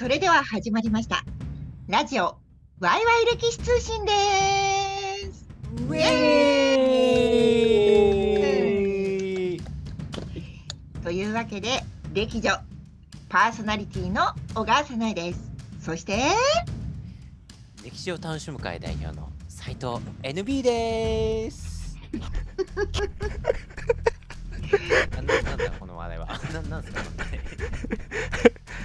それでは始まりました。ラジオワイワイ歴史通信です。ウェェーイというわけで歴女パーソナリティの小川さないです。そして歴史を楽しむ会代表の斉藤 NB です。なんだこの話題は。ななんすか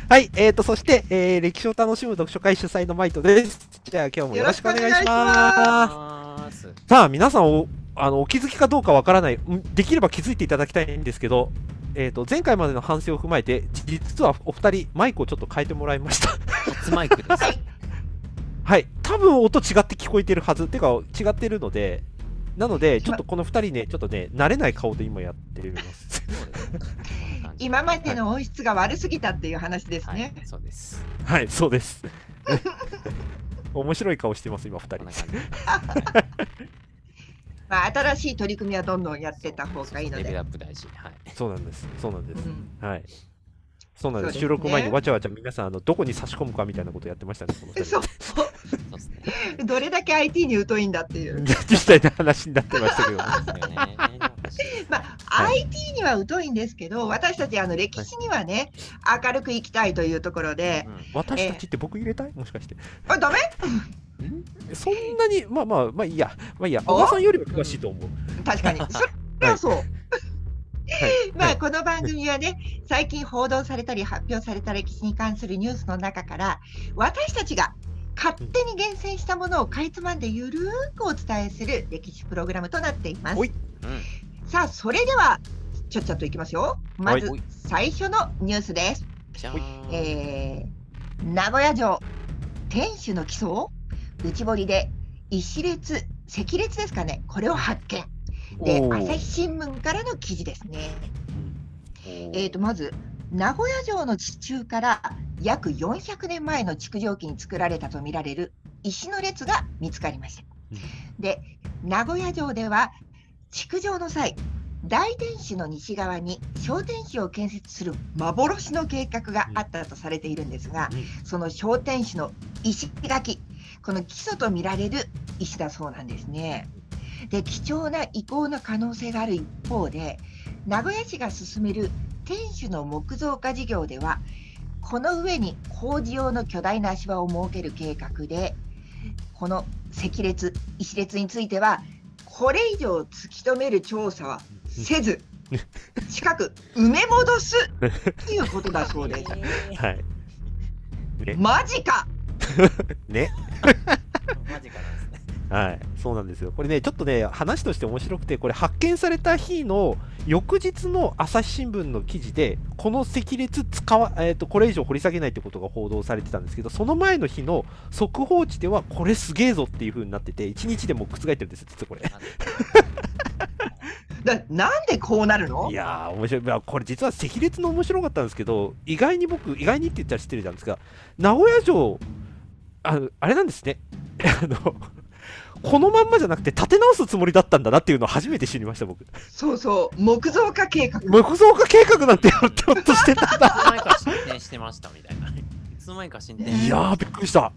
はい、えーと、そして、えー歴史を楽しむ読書会主催のマイトです。じゃあ今日もよろしくお願いします。さあ、皆さんおあのお気づきかどうかわからない、んできれば気づいていただきたいんですけど、えーと、前回までの反省を踏まえて、じ実はお二人、マイクをちょっと変えてもらいました。初マイクです。はいはい、多分音違って聞こえてるはず、てか違ってるので、なので、ちょっとこの二人ね、ちょっとね、慣れない顔で今やってます。今までの音質が悪すぎたっていう話ですはいね。、そうです。はい、そうです。面白い顔してます、今二人。まあ新しい取り組みはどんどんやってた方がいいのレベルで。アップ大事。はい。そうなんです。そうなんです。うんはい。そうなんです。ね収録前にわちゃわちゃ皆さんあのどこに差し込むかみたいなことやってましたね。この そう。どれだけ IT に疎いんだっていう。実際の話になってましたけど。ね。まあ、はい IT には疎いんですけど、私たちあの歴史にはね、明るく生きたいというところで、うん私たちって僕入れたい？もしかして。あ、ダメ？そんなに、まあまあ、まあいいや。まあいいや。お？小川さんよりは詳しいと思う。確かに。それはそう。はい。まあ、はいこの番組はね、最近報道されたり発表された歴史に関するニュースの中から、私たちが勝手に厳選したものをかいつまんでゆるーくお伝えする歴史プログラムとなっています。うん。さあ、それでは、ちょっちゃっといきますよ。まずはい最初のニュースです。えー名古屋城天守の基礎を内堀で石列石列ですかねこれを発見で朝日新聞からの記事ですね。えー、とままず名古屋城の地中から約400年前の築城期に作られたとみられる石の列が見つかりました。うん。で名古屋城では築城の際大天守の西側に小天守を建設する幻の計画があったとされているんですが、その小天守の石垣、この基礎と見られる石だそうなんですね。で、貴重な遺構の可能性がある一方で、名古屋市が進める天守の木造化事業では、この上に工事用の巨大な足場を設ける計画で、この石列、石列については、これ以上突き止める調査はせず、近く埋め戻すということだそうです。はい。ね。マジか ね。マジかな。はい。そうなんですよ。これね、ちょっとね、話として面白くて、これ発見された日の翌日の朝日新聞の記事で、この赤列使わ、えっ、と、これ以上掘り下げないってことが報道されてたんですけど、その前の日の速報値では、これすげえぞっていう風になってて、1日でもう覆ってるんですよ、実はこれ。だなんでこうなるの？いやー、面白い。いやこれ実は赤列の面白かったんですけど、意外に僕、意外にって言ったら知ってるじゃないですか。名古屋城、あのあれなんですね。あの、このまんまじゃなくて立て直すつもりだったんだなっていうのを初めて知りました、僕。そうそう木造化計画木造化計画なんてやろうとしてたんだ。いつの間にか進展してましたみたいな。いつの間にか進展いやー、びっくりした。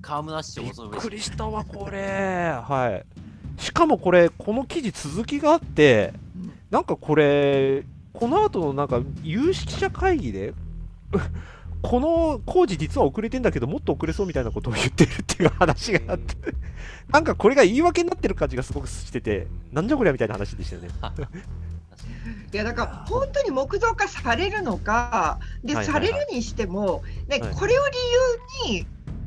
河村市長びっくりしたわ、これ。はい。しかもこれ、この記事続きがあって、なんかこれ、この後のなんか有識者会議で、この工事実は遅れてんだけど、もっと遅れそうみたいなことを言ってるっていう話があって、なんかこれが言い訳になってる感じがすごくしてて、なんじゃこりゃみたいな話でしたよね。いやだから本当に木造化されるのかで、されるにしても、ねはい。これを理由に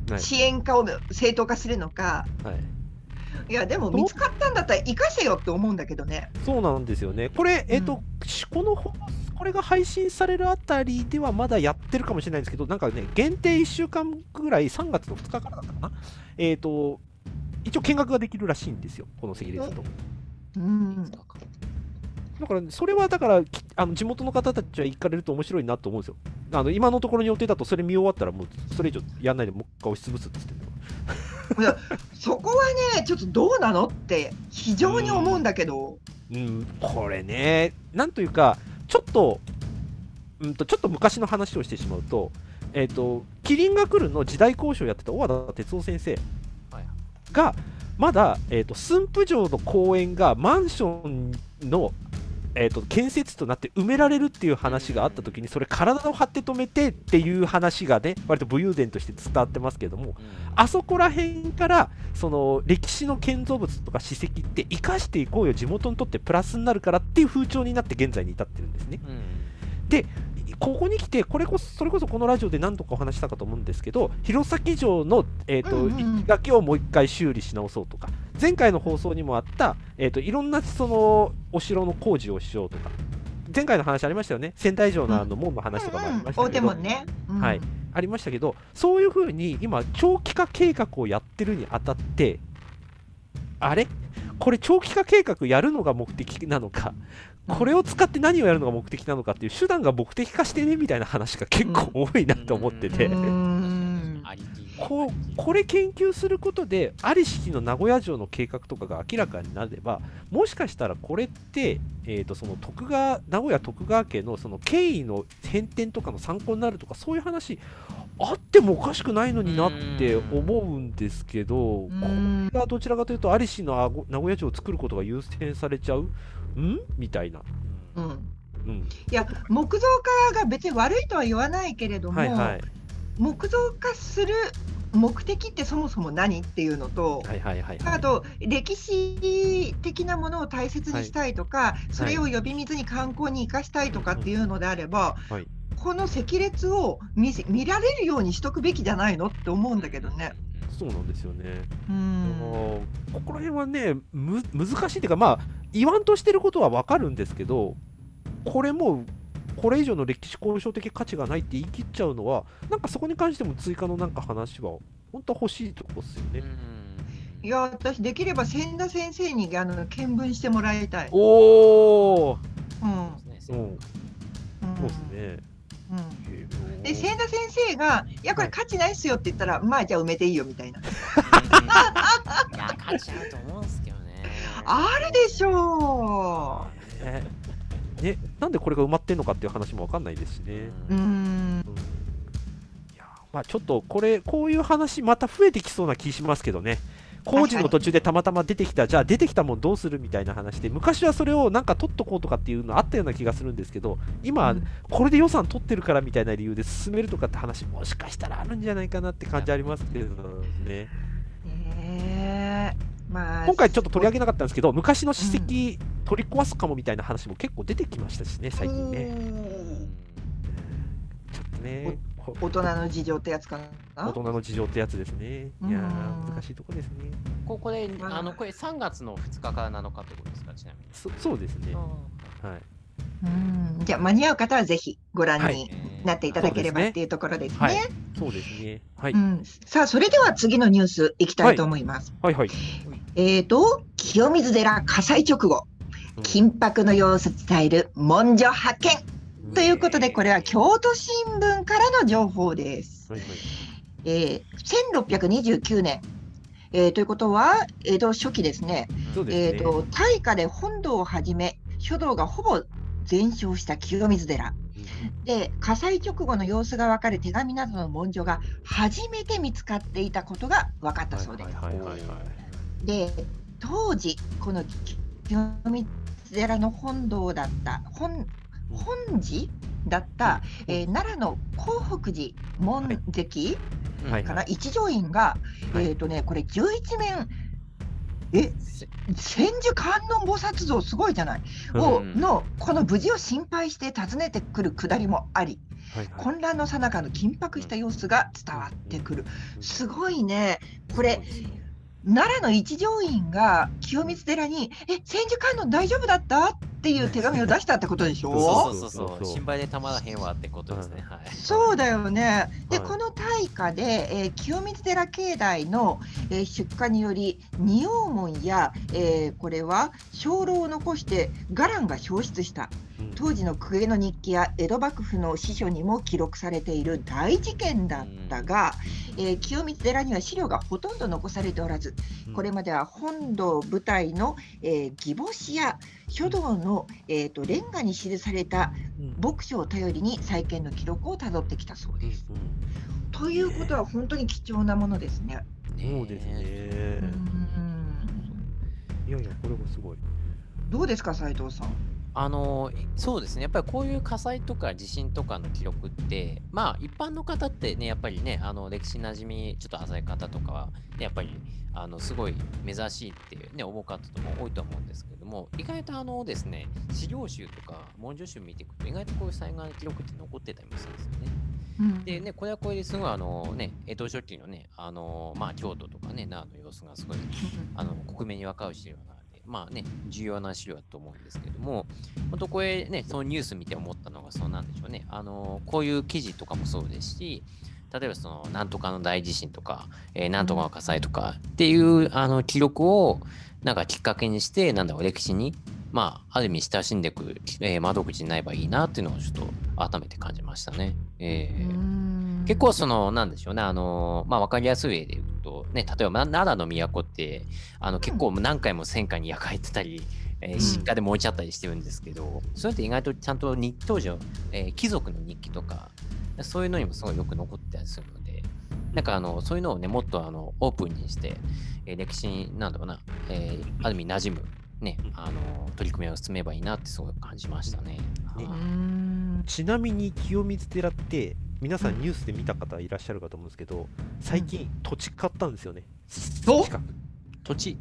はい。支援化を正当化するのか、はい。い、やでも見つかったんだったら生かせよって思うんだけどね。そうなんですよね。これ、えっ、と、この放これが配信されるあたりではまだやってるかもしれないんですけど、なんかね、限定1週間ぐらい、3月の2日からだったかな？えっ、と、一応見学ができるらしいんですよ、この赤列と。うんにだから、それはだから、きあの地元の方たちは行かれると面白いなと思うんですよ。あの今のところの予定だと、それ見終わったら、もうそれ以上やんないで、もう一回押し潰すって言ってるそこはねちょっとどうなのって非常に思うんだけど、うん、これね、なんというか、ちょっと、うんと、ちょっと昔の話をしてしまうと、えっ、と「麒麟が来る」の時代交渉をやってた小和田哲夫先生はい。がまだ、えー、と駿府城の公園がマンションの、えー、と建設となって埋められるっていう話があった時にそれ体を張って止めてっていう話がね割と武勇伝として伝わってますけどもうん。あそこら辺からその歴史の建造物とか史跡って生かしていこうよ地元にとってプラスになるからっていう風潮になって現在に至ってるんですね。うん。ここに来てこれこそそれこそこのラジオで何度かお話ししたかと思うんですけど弘前城の、えーとうんうんうん。石垣をもう一回修理し直そうとか前回の放送にもあった、えー、といろんなそのお城の工事をしようとか。前回の話ありましたよね。仙台城のあの門の話とかもありました大けど、ね。うん。はい。ありましたけどそういうふうに今長期化計画をやってるにあたってあれ？これ長期化計画やるのが目的なのか？これを使って何をやるのが目的なのかっていう手段が目的化してねみたいな話が結構多いなと思ってて、うーん。ありきこうこれ研究することでありしきの名古屋城の計画とかが明らかになればもしかしたらこれって、えー、とその徳川名古屋徳川家のその経緯の変転とかの参考になるとかそういう話あってもおかしくないのになって思うんですけどこん。れがどちらかというとありしの名古屋城を作ることが優先されちゃう？ん？みたいな。うん。うん、いや木造化が別に悪いとは言わないけれども、はいはい木造化する目的ってそもそも何っていうのと、はいはいはいあと歴史的なものを大切にしたいとか、それを呼び水に観光に生かしたいとかっていうのであれば、はいこの赤列を見せ見られるようにしとくべきじゃないのって思うんだけどね。そうなんですよね。うあんーここら辺はねむ難しいっていうかまあ言わんとしてることはわかるんですけどこれもうこれ以上の歴史交渉的価値がないって言い切っちゃうのはなんかそこに関しても追加のなんか話は本当は欲しいとこですよね。いや私できれば千田先生にあの見聞してもらいたい。おお、うん。うん、そうですね。うん。で千田先生が「いやこれ価値ないっすよ」って言ったら「まあじゃあ埋めていいよ」みたいな。いや価値あると思うんですけどね。あるでしょねね、なんでこれが埋まってんのかっていう話もわかんないですしね。う。ううん。ん。いやまあちょっとこれこういう話また増えてきそうな気しますけどね。工事の途中でたまたま出てきたじゃあ出てきたもんどうするみたいな話で昔はそれをなんか取っとこうとかっていうのあったような気がするんですけど今、うん。これで予算取ってるからみたいな理由で進めるとかって話もしかしたらあるんじゃないかなって感じありますけどねまあ今回ちょっと取り上げなかったんですけど昔の史跡取り壊すかもみたいな話も結構出てきましたしね最近ね。ちょっとねこ大人の事情ってやつかな？大人の事情ってやつですね。いや難しいとこですね。ここでまあ。あのこれ3月の2日から7日ってことですかちなみに。そそうですね。あはいうん。じゃあ間に合う方はぜひご覧はい。にーなっていただければそうですね。っていうところですね。はい。そうですね。はい、うん、さあそれでは次のニュースいきたいと思います。はい。はい。えーと清水寺火災直後。うん。緊迫の様子伝える文書発見。ということでこれは京都新聞からの情報です。はいはい。えー1629年、えーということは江戸初期ですね。すね。えー、と大火で本堂をはじめ書道がほぼ全焼した清水寺。で火災直後の様子が分かる手紙などの文書が初めて見つかっていたことが分かったそうです。はいはいはいはいで当時この清水寺の本堂だった本本寺だった、えー奈良の興福寺門跡はい。かな、一条院が、はい。えっ、とねこれ11面え千手観音菩薩像すごいじゃない、をうん。のこの無事を心配して訪ねてくるくだりもありはいはい。混乱の最中の緊迫した様子が伝わってくる。すごいね。これ奈良の一条院が清水寺に「え千手観音大丈夫だった?」っていう手紙を出したってことでしそょうそうそうそう。心配でたまらへんわってことですね。はい。そうだよね。で、はい。この大火で、えー清水寺境内の、えー出火により仁王門や、えーこれは鐘楼を残して伽藍が消失した。うん当時の公家の日記や江戸幕府の司書にも記録されている大事件だったが、えー清水寺には資料がほとんど残されておらず、うん。これまでは本堂舞台の、えー義母詩や書道の、えー、とレンガに記されたうん。牧書を頼りに再建の記録をたどってきたそうです。うんということは本当に貴重なものですね。そうですね。うん。いやいやこれもすごい。どうですか斉藤さん。あのそうですね、やっぱりこういう火災とか地震とかの記録って、まあ、一般の方ってね、やっぱりね、あの歴史なじみちょっと浅い方とかは、ね、やっぱりあのすごい珍しいって、ね、思う方とも多いと思うんですけれども、意外とあのですね、資料集とか文書集見ていくと、意外とこういう災害の記録って残ってたりもするんですよね。うん。でね、これはこれですごいあの、ね、江戸初期のね、あのまあ、京都とかね、奈良の様子がすごいあの国名に分かる資料なので、まあね、重要な資料だと思うんですけども、本当これね、そのニュース見て思ったのがそうなんでしょうね。あの、こういう記事とかもそうですし、例えばその、なんとかの大地震とか、えーなんとかの火災とかっていう、あの、記録を、なんかきっかけにして、なんだろう、歴史に、まあ、ある意味親しんでいく、えー窓口になればいいなっていうのをちょっと改めて感じましたね。えー結構その、なんでしょうね、あの、まあ、わかりやすい例で言うと、ね、例えば、な奈良の都って、あの、結構何回も戦火に焼かれてたり、えーうん。失火で燃えちゃったりしてるんですけど、それって意外とちゃんと日当時の、えー貴族の日記とか、そういうのにもすごいよく残ってたりするので、なんかあの、そういうのをね、もっとあの、オープンにして、えー歴史に、なんだろうな、えーある意味馴染む、ね、あの、取り組みを進めばいいなってすごい感じましたね。ね。うはい。んちなみに清水寺って皆さんニュースで見た方いらっしゃるかと思うんですけど最近土地買ったんですよね。お？近く。土地、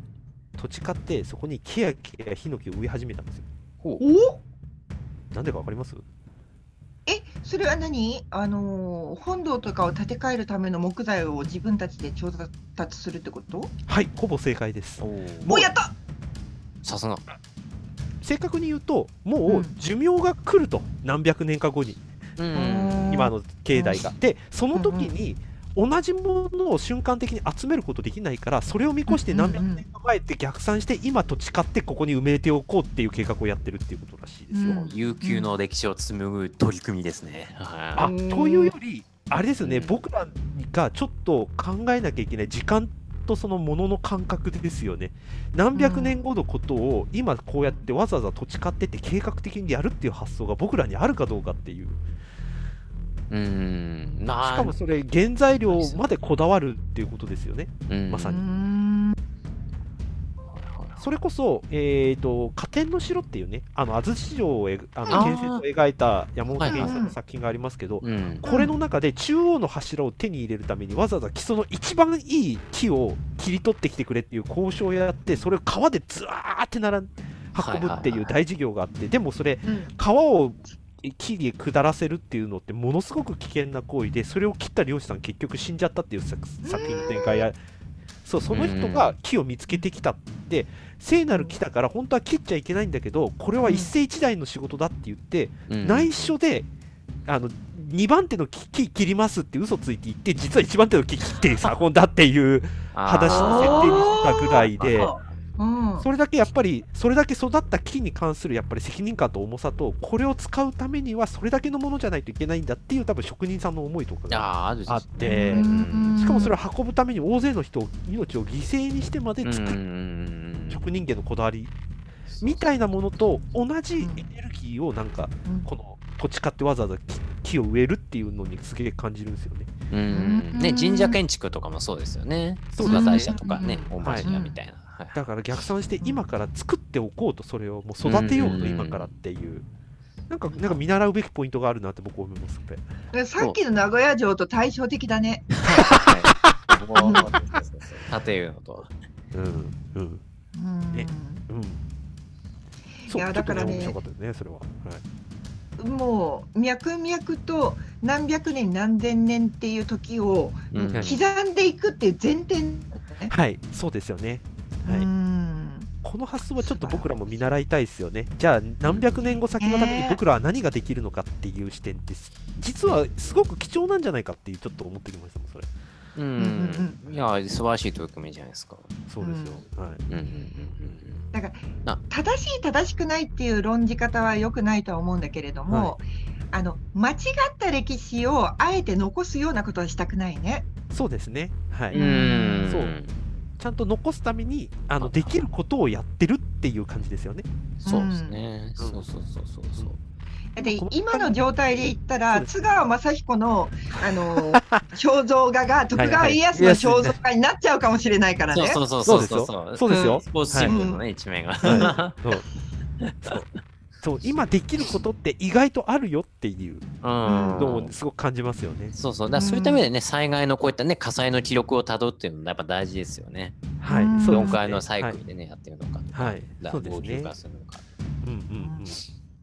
土地買ってそこに木や木やヒノキを植え始めたんですよ。ほう。お？なんでかわかります？えそれは何？あのー本堂とかを建て替えるための木材を自分たちで調達するってこと？はいほぼ正解です。おー。おやった！さすが。正確に言うともううん。寿命が来ると何百年か後に。うん。今の境内が。でその時に同じものを瞬間的に集めることできないからそれを見越して何百年か前って逆算して今土地買ってここに埋めておこうっていう計画をやってるっていうことらしいですよ、うん。悠久の歴史を紡ぐ取り組みですね。あはというよりあれですよね、うん僕らがちょっと考えなきゃいけない時間とそのものの感覚ですよね。何百年後のことを今こうやってわざわざ土地買ってって計画的にやるっていう発想が僕らにあるかどうかっていう。い。うん。まあ、しかもそれ原材料までこだわるっていうことですよね。まさに。んそれこそ、えー、と加点の城っていうねあの安土城をえあの建設を描いた山本はい健一さんの作品がありますけど、うん。これの中で中央の柱を手に入れるためにわざわざ基礎の一番いい木を切り取ってきてくれっていう交渉をやってそれを川でずわーってなら運ぶっていう大事業があってでもそれうん。川を木に下らせるっていうのってものすごく危険な行為でそれを切った漁師さん結局死んじゃったっていう作作品の展開やそうその人が木を見つけてきたって聖なる木だから本当は切っちゃいけないんだけどこれは一世一代の仕事だって言ってうん。内緒であの2番手の木木切りますって嘘ついて言って実は1番手の木切って運んだっていう話の設定にしたぐらいでうんそれだけやっぱりそれだけ育った木に関するやっぱり責任感と重さとこれを使うためにはそれだけのものじゃないといけないんだっていう多分職人さんの思いとかがあってうんしかもそれを運ぶために大勢の人を命を犠牲にしてまで作るる職人芸のこだわりみたいなものと同じエネルギーをなんかうんこの土地買ってわざわざ木木を植えるっていうのにすげえ感じるんですよね。うん。ね、神社建築とかもそうですよね。そうですね社とかね、うん大橋屋みたいな。はいだから逆算して今から作っておこうとそれをもう育てようとうん今からっていう。なんかなんか見習うべきポイントがあるなって僕は思いますさっきの名古屋城と対照的だね。はい。もうのと。うんうんうんえうん。そうい。やだからねそれは。はい。もう脈々と何百年何千年ってい。う時を刻んでい。くってい。う前提、はい、そうですよね。はい。うんこの発想はちょっと僕らも見習いたいですよね。じゃあ何百年後先のために僕らは何ができるのかっていう視点って実はすごく貴重なんじゃないかっていうちょっと思ってきましたもんそれ。うん。いや、素晴らしい取り組みじゃないですか。そうですよ。はい。うんうんうん正しい正しくないっていう論じ方は良くないとは思うんだけれども、あの間違った歴史をあえて残すようなことはしたくないね。そうですねはうい、ん。そうちゃんと残すためにあのできることをやってるっていう感じですよね。そうですね。うん。そうそうそうそうそう。だってこの今の状態で言ったら、津川雅彦のあの 肖像画が徳川家康の肖像画になっちゃうかもしれないからね。そうそうそそううですよ。そうそう。そうですよ。スポーツ新聞のね、一面が。は そう。そう そう今できることって意外とあるよっていううん。のをすごく感じますよね。そうそう。だからそういった意味でね、災害のこういったね、火災の記録をたどっていうのもやっぱ大事ですよね。はい、うんそうですね4回のサイクルでね、やってるのかとか。はいだそうですね。うんうんうん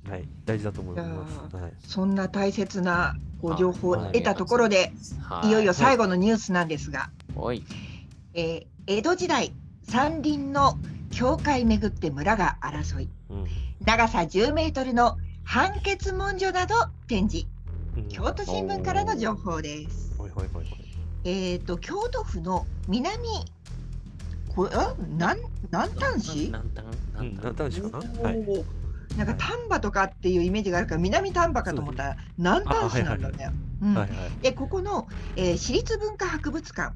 はい、大事だと思います。はい、そんな大切なこあう情報を得たところで、はいよいよ最後のニュースなんですが、おい。えー江戸時代山林の境界めぐって村が争いうん長さ10メートルの判決文書など展示。うん。京都新聞からの情報です。えっ、と京都府の南これあ？なん南丹市？南丹市かな？おはい。ーなんか丹波とかっていうイメージがあるから南丹波かと思ったら南丹市なんだね。でここの、えー私立文化博物館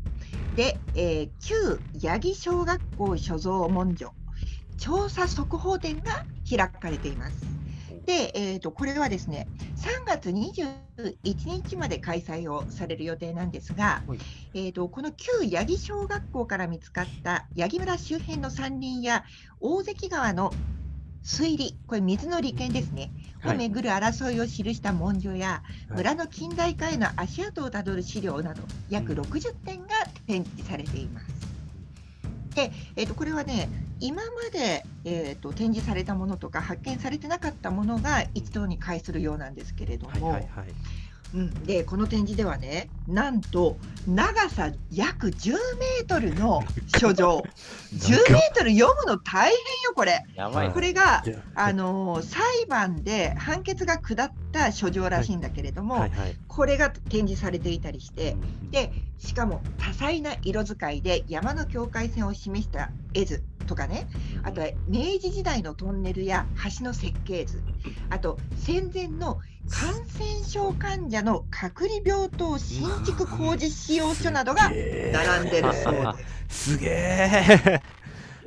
で、えー旧八木小学校所蔵文書調査速報展が開かれています。で、えー、とこれはですね3月21日まで開催をされる予定なんですが、はい。えー、とこの旧八木小学校から見つかった八木村周辺の山林や大関川の水利これ水の利権ですね、はい。をめぐる争いを記した文書や、はい。村の近代化への足跡をたどる資料など約うん。60点が展示されています。で、えー、とこれはね今まで、えー、と展示されたものとか発見されてなかったものが一堂に会するようなんですけれども、はいはいはい。うん、でこの展示ではねなんと長さ約10メートルの書状。10メートル読むの大変よこれ。やばい。これがあのー裁判で判決が下った書状らしいんだけれども、はいはい。これが展示されていたりして、うん。でしかも多彩な色使いで山の境界線を示した絵図とかねあとは明治時代のトンネルや橋の設計図あと戦前の感染症患者の隔離病棟新築工事使用書などが並んでるそうです。すげえ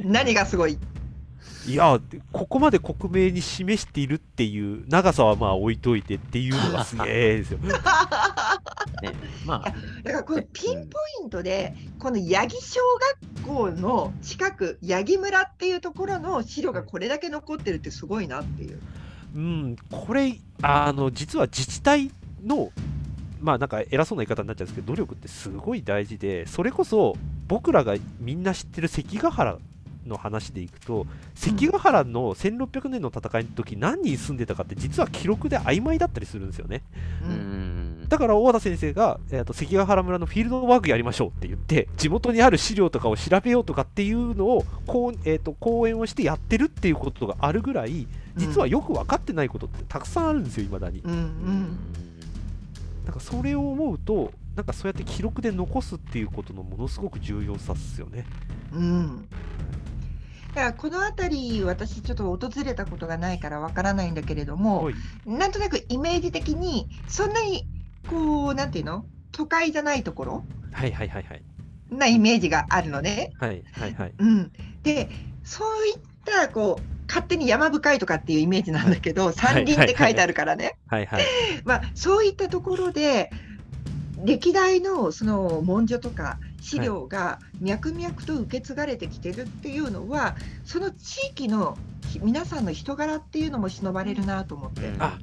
何がすごい？いやここまで克明に示しているっていう長さはまあ置いといてっていうのがすげえですよ ね、まあ、だからこのピンポイントでこの八木小学校の近く八木村っていうところの資料がこれだけ残ってるってすごいなっていう。うんこれあの実は自治体のまあなんか偉そうな言い方になっちゃうんですけど努力ってすごい大事でそれこそ僕らがみんな知ってる関ヶ原の話でいくと関ヶ原の1600年の戦いの時何人住んでたかって実は記録で曖昧だったりするんですよねうん。だから大和田先生が、えー、と関ヶ原村のフィールドワークやりましょうって言って地元にある資料とかを調べようとかっていうのをこう、えー、と講演をしてやってるっていうことがあるぐらい実はよく分かってないことってたくさんあるんですよいまだに。うん。うん。なんかそれを思うとなんかそうやって記録で残すっていうことのものすごく重要さっすよね。うん。だからこの辺り私ちょっと訪れたことがないからわからないんだけれども、はい。なんとなくイメージ的にそんなにこうなんていうの？都会じゃないところ？はいはいはいはい。なイメージがあるのね。はいはいはい。うん、でそういったこう勝手に山深いとかっていうイメージなんだけど、山林って書いてあるからね、はいはいまあ、そういったところで歴代のその文書とか資料が脈々と受け継がれてきてるっていうのは、その地域の皆さんの人柄っていうのも忍ばれるなと思って。あ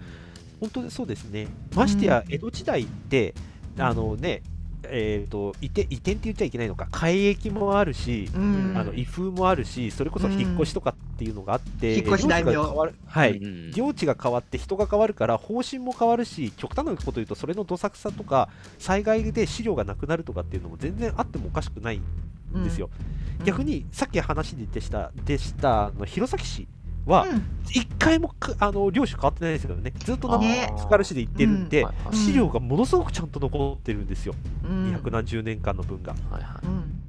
本当にそうですね。ましてや江戸時代って、あのねえー、と移転移転って言っちゃいけないのか。改易もあるし、うん。あの威風もあるしそれこそ引っ越しとかっていうのがあって、引っ越し大名領地が変わる。はい、うん領地が変わって人が変わるから方針も変わるし極端なこと言うとそれのどさくさとか災害で資料がなくなるとかっていうのも全然あってもおかしくないんですよ、うん。逆にさっき話に出したでしたあの弘前市はうん一回もかあの領主変わってないですよねずっとなんねか深市で行ってるんで、資料がものすごくちゃんと残ってるんですよ、うん200何十年間の分が。はいはうん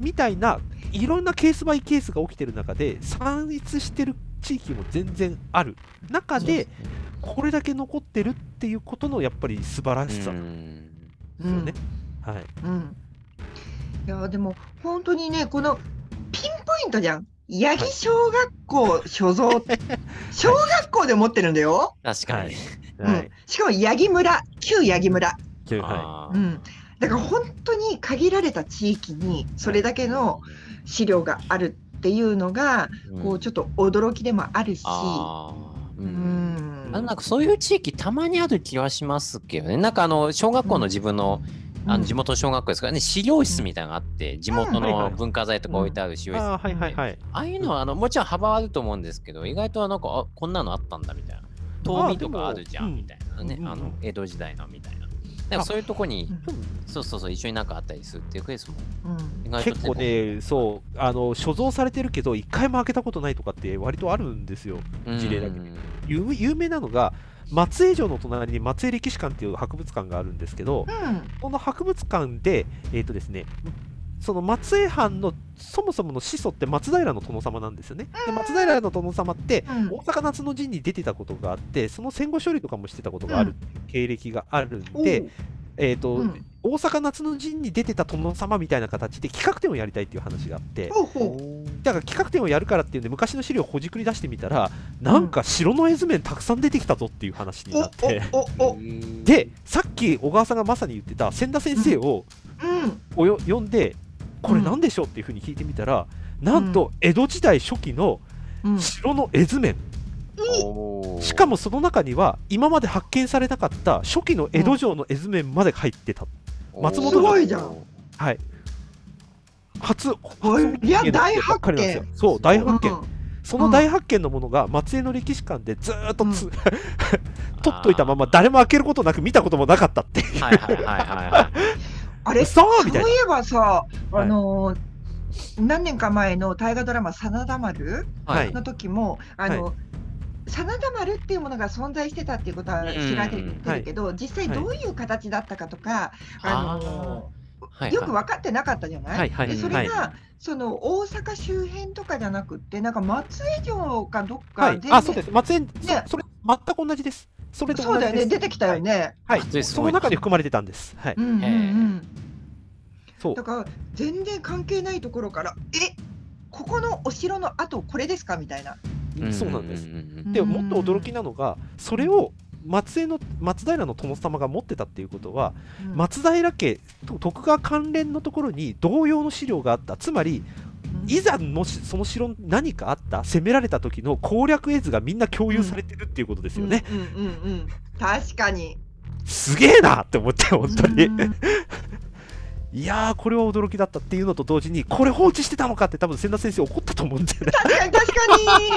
みたいないろんなケースバイケースが起きてる中で散逸してる地域も全然ある中い。でこれだけ残ってるっていうことのやっぱり素晴らしさうでんすよね。はい。うん。いやでも本当にねこのピンポイントじゃん。八木小学校所蔵、小学校で持ってるんだよ。確かに。はいうん。しかも八木村、旧八木村。はあーうん。だから本当に限られた地域にそれだけの資料があるっていうのが、うんこうちょっと驚きでもあるし。ううんん。あのなんかそういう地域たまにある気はしますけどね。なんかあの小学校の自分の,、あの地元小学校ですからね、資料室みたいなのがあって、地元の文化財とか置いてある資料室、ああ、はいはいはい。ああいうのはあのもちろん幅はあると思うんですけど、意外とはなんかあこんなのあったんだみたいな。遠見とかあるじゃんみたいなね、うんあの江戸時代のみたいな。なんかそういうとこにう、そうそうそう、一緒になんかあったりするっていうケースもうん。意外と結構ね、そう、あの、所蔵されてるけど、一回も開けたことないとかって割とあるんですよ。事例だけ有名なのが、松江城の隣に松江歴史館っていう博物館があるんですけど、うん。この博物館で、えっ、とですね、その松江藩のそもそもの始祖って松平の殿様なんですよね。で松平の殿様って、うん。大阪夏の陣に出てたことがあって、その戦後処理とかもしてたことがある経歴があるんで、えっ、と、うん。大阪夏の陣に出てた殿様みたいな形で企画展をやりたいっていう話があって、ほうほだから企画展をやるからっていうんで、昔の資料をほじくり出してみたら、なんか城の絵図面たくさん出てきたぞっていう話にうなって、おおおお。で、さっき小川さんがまさに言ってた千田先生をうん。呼んで、これなん。でしょうっていうふうに聞いてみたら、なんと江戸時代初期のうん。城の絵図面、しかもその中には今まで発見されなかった初期の江戸城の絵図面まで入ってた。松本すごいじゃん。はい。初、おいいや大発見。そう、大発見。うんその大発見のものが松江の歴史館でずーっとつ、うん。取っといたまま誰も開けることなく見たこともなかったっていう。はいはいはいはいはい。あれそうそういみたいな。えばさ、はい。あのー何年か前の大河ドラマ「真田丸はい」の時も、あの、真田丸っていうものが存在してたっていうことは知られてるけど、実際どういう形だったかとか、あのはいよく分かってなかったじゃない、はいはいでそはいれが、その大阪周辺とかじゃなくってなんか松江城かどっかはい、あ、そうです。松江、ねそそれ、全く同じです。それと同じです。そうだよね出てきたよね。はい。その中に含まれてたんです。はい。うんそうだ。から全然関係ないところからえ？ここのお城の跡これですか？みたいな。そうなんです。んでもっと驚きなのが、それを松江の松平の殿様が持ってたっていうことは、うん松平家と徳川関連のところに同様の資料があった。つまり、うんいざのしその城に何かあった、攻められた時の攻略絵図がみんな共有されてるっていうことですよね。うんうんうんうん確かに。すげえなって思って、本当に。うんいやー、これは驚きだったっていうのと同時に、これ放置してたのかって多分千田先生怒ったと思うんだよね。確かに確か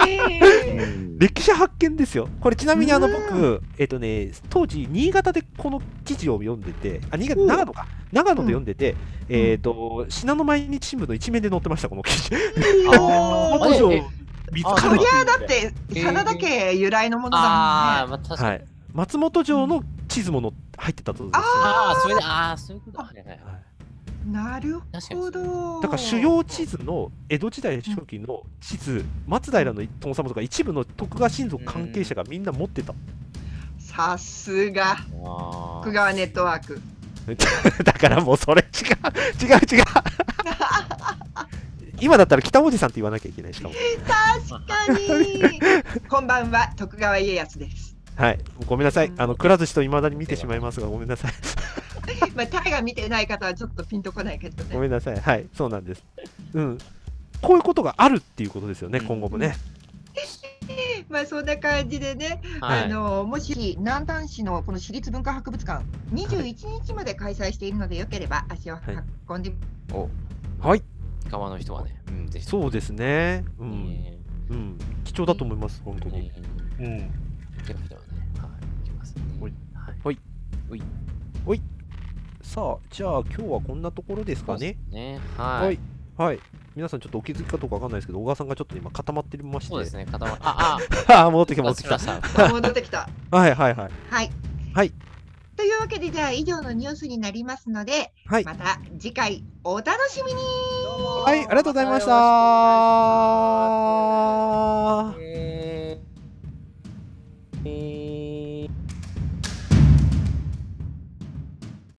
に。歴史発見ですよ。これちなみにあのうん僕、えっ、とね、当時、新潟でこの記事を読んでて、あ、新潟、長野か。長野で読んでて、えっ、と、信濃毎日新聞の一面で載ってました、この記事。見つかるそりゃだってえー真田家由来のものああ、だまあ確かに。はい。松本城の地図もの入ってたとです、ね。ああ、それで、ああ、そういうこと。はいはいはい。なるほど。だから主要地図の江戸時代初期の地図、松平の殿様とか一部の徳川親族関係者がみんな持ってた。さすがあー福川ネットワーク。だからもうそれ違う、違う違う。今だったら北おじさんって言わなきゃいけないしかも。確かに。こんばんは徳川家康です。はい、ごめんなさい。あの、くら寿司と未だに見てしまいますが、ごめんなさい。まあタイが見てない方はちょっとピンとこないけどね。ごめんなさい。はい、そうなんです。うん。こういうことがあるっていうことですよね、うん今後もね。まあそんな感じでね。はいあのもし南丹市のこの市立文化博物館21日まで開催しているのでよければ足を運んで、お、はい、川の人はね、うん、ぜひ。そうですね。ういいん。ねうん。貴重だと思います、本当に。うんうん。ではね、はい、いきますね。ほいはい。さあ、じゃあ今日はこんなところですかね。ね、ははいい。。はい。皆さんちょっとお気づきかどうかわかんないですけど、小川さんがちょっと今固まってまして。そうですね、固まあ、あ あ、戻ってきあ、た、戻ってきた。た。戻ってきた。はいはいはい。はい。はい。というわけでじゃあ以上のニュースになりますので、はい。また次回お楽しみにはい、ありがとうございました。